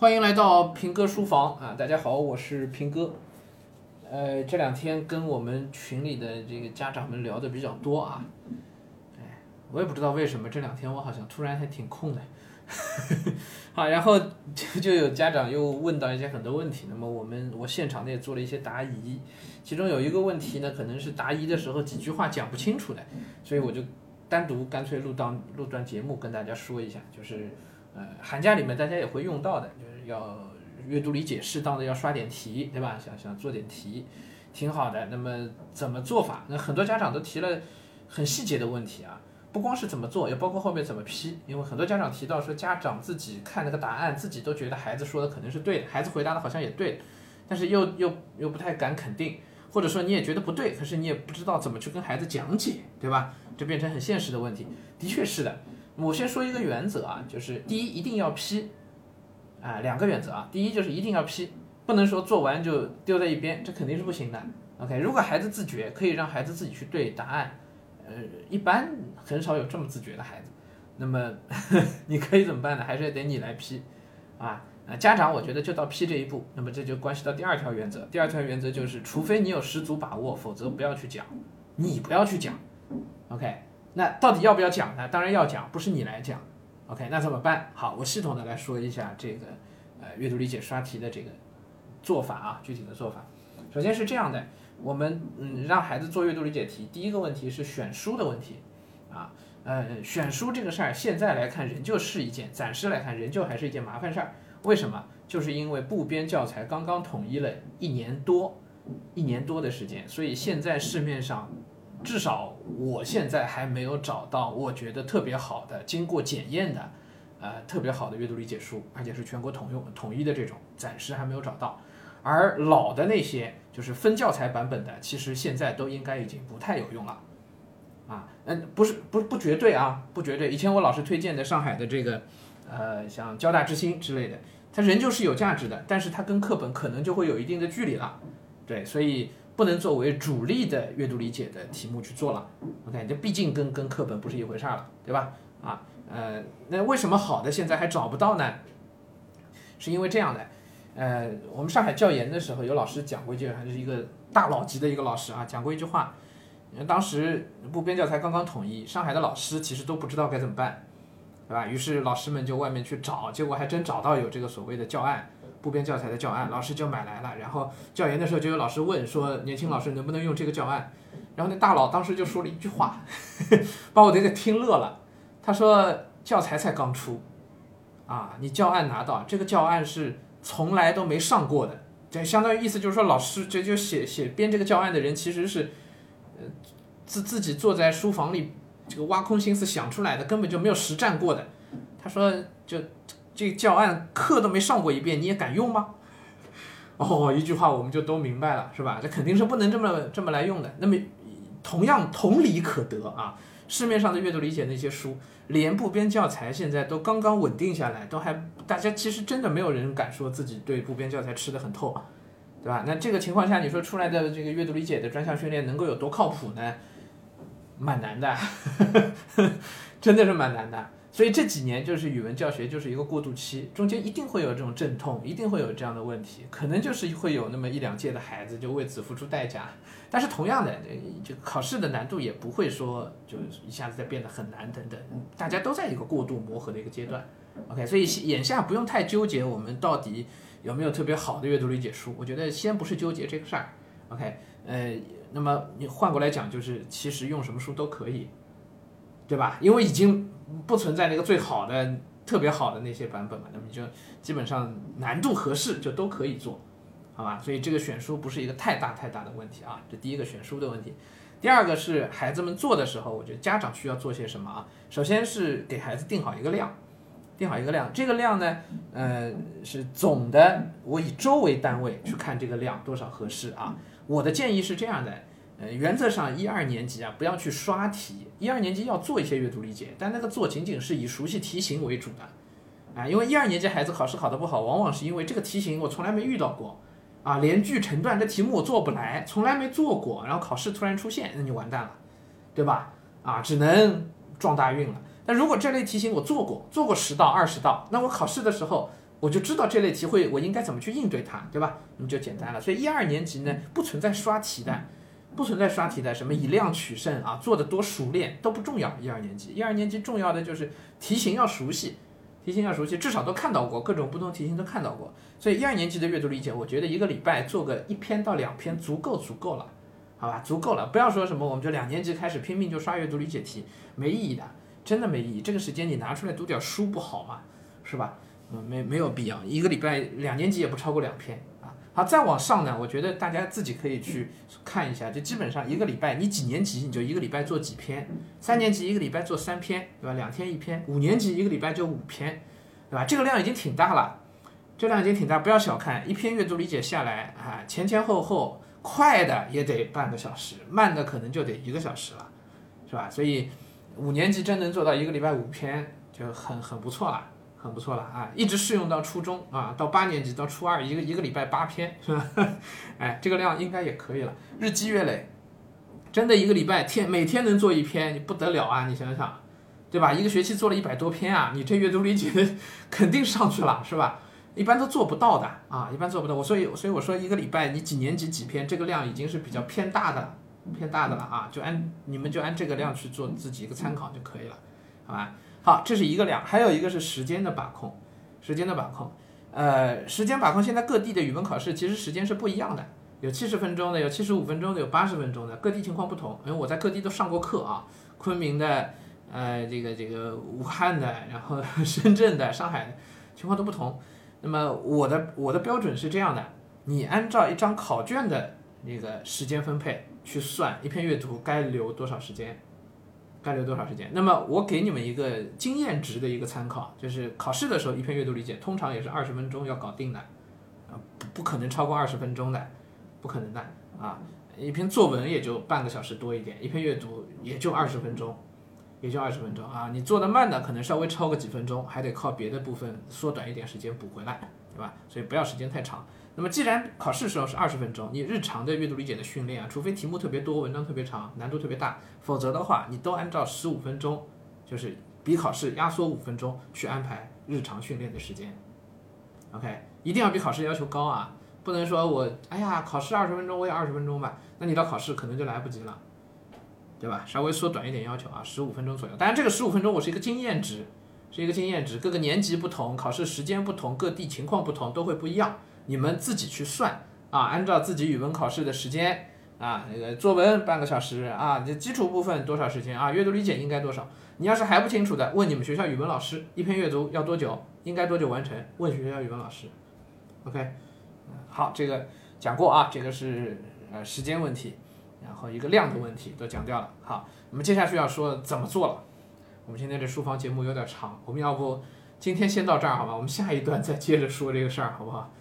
欢迎来到平哥书房啊！大家好，我是平哥。呃，这两天跟我们群里的这个家长们聊的比较多啊。哎，我也不知道为什么这两天我好像突然还挺空的。好，然后就就有家长又问到一些很多问题，那么我们我现场呢也做了一些答疑，其中有一个问题呢，可能是答疑的时候几句话讲不清楚的，所以我就单独干脆录当录段节目跟大家说一下，就是呃寒假里面大家也会用到的，要阅读理解，适当的要刷点题，对吧？想想做点题，挺好的。那么怎么做法？那很多家长都提了很细节的问题啊。不光是怎么做，也包括后面怎么批。因为很多家长提到说，家长自己看那个答案，自己都觉得孩子说的可能是对的，孩子回答的好像也对，但是又又又不太敢肯定，或者说你也觉得不对，可是你也不知道怎么去跟孩子讲解，对吧？就变成很现实的问题。的确是的。我先说一个原则啊，就是第一一定要批，啊，两个原则啊。第一就是一定要批，不能说做完就丢在一边，这肯定是不行的。OK，如果孩子自觉，可以让孩子自己去对答案。呃，一般很少有这么自觉的孩子，那么 你可以怎么办呢？还是得你来批，啊，啊，家长我觉得就到批这一步，那么这就关系到第二条原则。第二条原则就是，除非你有十足把握，否则不要去讲，你不要去讲，OK？那到底要不要讲呢？当然要讲，不是你来讲，OK？那怎么办？好，我系统的来说一下这个呃阅读理解刷题的这个做法啊，具体的做法。首先是这样的。我们嗯让孩子做阅读理解题，第一个问题是选书的问题，啊，呃，选书这个事儿现在来看仍旧是一件，暂时来看仍旧还是一件麻烦事儿。为什么？就是因为部编教材刚刚统一了一年多，一年多的时间，所以现在市面上至少我现在还没有找到我觉得特别好的、经过检验的，呃，特别好的阅读理解书，而且是全国统用统一的这种，暂时还没有找到。而老的那些就是分教材版本的，其实现在都应该已经不太有用了，啊，嗯，不是不不绝对啊，不绝对。以前我老师推荐的上海的这个，呃，像交大之星之类的，它仍旧是有价值的，但是它跟课本可能就会有一定的距离了，对，所以不能作为主力的阅读理解的题目去做了。OK，这毕竟跟跟课本不是一回事儿了，对吧？啊，呃，那为什么好的现在还找不到呢？是因为这样的。呃，我们上海教研的时候，有老师讲过一句，还是一个大佬级的一个老师啊，讲过一句话。当时部编教材刚刚统一，上海的老师其实都不知道该怎么办，对吧？于是老师们就外面去找，结果还真找到有这个所谓的教案，部编教材的教案，老师就买来了。然后教研的时候就有老师问说，年轻老师能不能用这个教案？然后那大佬当时就说了一句话，把我这个听乐了。他说教材才刚出，啊，你教案拿到，这个教案是。从来都没上过的，这相当于意思就是说，老师这就写写编这个教案的人其实是，呃，自自己坐在书房里，这个挖空心思想出来的，根本就没有实战过的。他说，就这教案课都没上过一遍，你也敢用吗？哦，一句话我们就都明白了，是吧？这肯定是不能这么这么来用的。那么，同样同理可得啊。市面上的阅读理解那些书，连部编教材现在都刚刚稳定下来，都还大家其实真的没有人敢说自己对部编教材吃的很透，对吧？那这个情况下，你说出来的这个阅读理解的专项训练能够有多靠谱呢？蛮难的，真的是蛮难的。所以这几年就是语文教学就是一个过渡期，中间一定会有这种阵痛，一定会有这样的问题，可能就是会有那么一两届的孩子就为此付出代价。但是同样的，这个考试的难度也不会说就一下子再变得很难等等，大家都在一个过渡磨合的一个阶段。OK，所以眼下不用太纠结我们到底有没有特别好的阅读理解书，我觉得先不是纠结这个事儿。OK，呃，那么你换过来讲就是其实用什么书都可以，对吧？因为已经。不存在那个最好的、特别好的那些版本嘛？那么你就基本上难度合适就都可以做，好吧？所以这个选书不是一个太大太大的问题啊。这第一个选书的问题，第二个是孩子们做的时候，我觉得家长需要做些什么啊？首先是给孩子定好一个量，定好一个量。这个量呢，呃，是总的，我以周为单位去看这个量多少合适啊？我的建议是这样的。呃，原则上一二年级啊，不要去刷题。一二年级要做一些阅读理解，但那个做仅仅是以熟悉题型为主的，啊，因为一二年级孩子考试考得不好，往往是因为这个题型我从来没遇到过，啊，连句成段这题目我做不来，从来没做过，然后考试突然出现，那你完蛋了，对吧？啊，只能撞大运了。但如果这类题型我做过，做过十道、二十道，那我考试的时候我就知道这类题会我应该怎么去应对它，对吧？那么就简单了。所以一二年级呢，不存在刷题的，不存在刷题的，什么以量取胜啊，做的多熟练都不重要。一二年级，一二年级重要的就是题型要熟悉，题型要熟悉，至少都看到过各种不同题型都看到过。所以一二年级的阅读理解，我觉得一个礼拜做个一篇到两篇足够足够了，好吧，足够了。不要说什么我们就两年级开始拼命就刷阅读理解题，没意义的，真的没意义。这个时间你拿出来读点书不好吗？是吧？嗯，没没有必要，一个礼拜两年级也不超过两篇。好，再往上呢，我觉得大家自己可以去看一下，就基本上一个礼拜你几年级你就一个礼拜做几篇，三年级一个礼拜做三篇，对吧？两天一篇，五年级一个礼拜就五篇，对吧？这个量已经挺大了。这量已经挺大，不要小看一篇阅读理解下来啊，前前后后快的也得半个小时，慢的可能就得一个小时了，是吧？所以五年级真能做到一个礼拜五篇，就很很不错了，很不错了啊！一直适用到初中啊，到八年级到初二一个一个礼拜八篇，是吧？哎，这个量应该也可以了，日积月累，真的一个礼拜天每天能做一篇，你不得了啊！你想想，对吧？一个学期做了一百多篇啊，你这阅读理解 肯定上去了，是吧？一般都做不到的啊，一般做不到。我所以所以我说一个礼拜你几年级几篇，这个量已经是比较偏大的了，偏大的了啊。就按你们就按这个量去做自己一个参考就可以了，好吧？好，这是一个量，还有一个是时间的把控，时间的把控。呃，时间把控，现在各地的语文考试其实时间是不一样的，有七十分钟的，有七十五分钟的，有八十分钟的，各地情况不同。因为我在各地都上过课啊，昆明的，呃，这个这个武汉的，然后 深圳的，上海的情况都不同。那么我的我的标准是这样的，你按照一张考卷的那个时间分配去算一篇阅读该留多少时间，该留多少时间。那么我给你们一个经验值的一个参考，就是考试的时候一篇阅读理解通常也是二十分钟要搞定的，啊不不可能超过二十分钟的，不可能的啊。一篇作文也就半个小时多一点，一篇阅读也就二十分钟。也就二十分钟啊，你做的慢的可能稍微超个几分钟，还得靠别的部分缩短一点时间补回来，对吧？所以不要时间太长。那么既然考试的时候是二十分钟，你日常的阅读理解的训练啊，除非题目特别多，文章特别长，难度特别大，否则的话，你都按照十五分钟，就是比考试压缩五分钟去安排日常训练的时间。OK，一定要比考试要求高啊，不能说我哎呀考试二十分钟我也二十分钟吧，那你到考试可能就来不及了。对吧？稍微缩短一点要求啊，十五分钟左右。当然，这个十五分钟我是一个经验值，是一个经验值。各个年级不同，考试时间不同，各地情况不同，都会不一样。你们自己去算啊，按照自己语文考试的时间啊，那个作文半个小时啊，这基础部分多少时间啊？阅读理解应该多少？你要是还不清楚的，问你们学校语文老师，一篇阅读要多久？应该多久完成？问学校语文老师。OK，好，这个讲过啊，这个是呃时间问题。然后一个量的问题都讲掉了，好，我们接下去要说怎么做了。我们今天这书房节目有点长，我们要不今天先到这儿好吧？我们下一段再接着说这个事儿，好不好？